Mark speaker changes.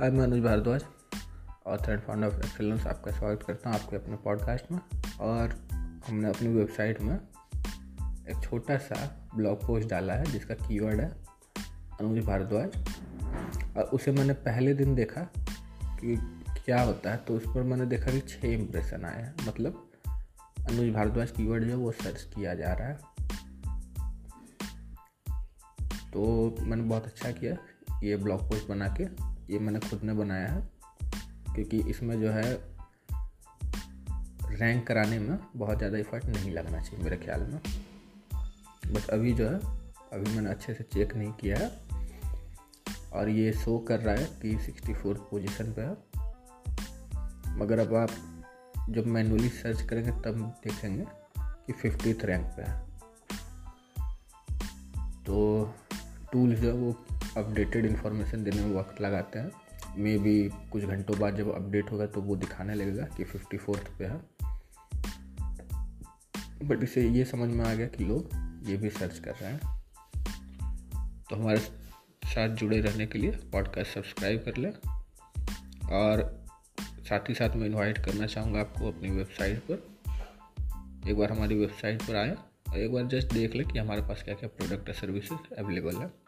Speaker 1: आज मैं Anuj Bhardwaj author and founder of excellence आपका स्वागत करता हूँ आपके अपने पॉडकास्ट में। और हमने अपनी वेबसाइट में एक छोटा सा ब्लॉग पोस्ट डाला है, जिसका कीवर्ड है अनुज भारद्वाज। और उसे मैंने पहले दिन देखा कि क्या होता है तो उस पर मैंने देखा कि छः इम्प्रेशन आए हैं। मतलब अनुज भारद्वाज कीवर्ड जो वो सर्च किया जा रहा है। तो मैंने बहुत अच्छा किया। ये ब्लॉग पोस्ट बना के ये मैंने खुद ने बनाया है, क्योंकि इसमें जो है रैंक कराने में बहुत ज़्यादा इफर्ट नहीं लगना चाहिए मेरे ख्याल में। बट अभी जो है, अभी मैंने अच्छे से चेक नहीं किया है, और ये शो कर रहा है कि सिक्सटी फोर्थ पोजिशन पर है। मगर अब आप जब मैनुअली सर्च करेंगे तब देखेंगे कि फिफ्टीथ रैंक पे है। तो टूल्स जो है वो अपडेटेड इन्फॉर्मेशन देने में वक्त लगाते हैं। मे बी कुछ घंटों बाद जब अपडेट होगा तो वो दिखाने लगेगा कि फिफ्टी फोर्थ पे है। बट इसे ये समझ में आ गया कि लोग ये भी सर्च कर रहे हैं। तो हमारे साथ जुड़े रहने के लिए पॉडकास्ट सब्सक्राइब कर लें। और साथ ही साथ मैं इनवाइट करना चाहूँगा आपको अपनी वेबसाइट पर। एक बार हमारी वेबसाइट पर आए और एक बार जस्ट देख लें कि हमारे पास क्या क्या प्रोडक्ट है सर्विसेज़ अवेलेबल है।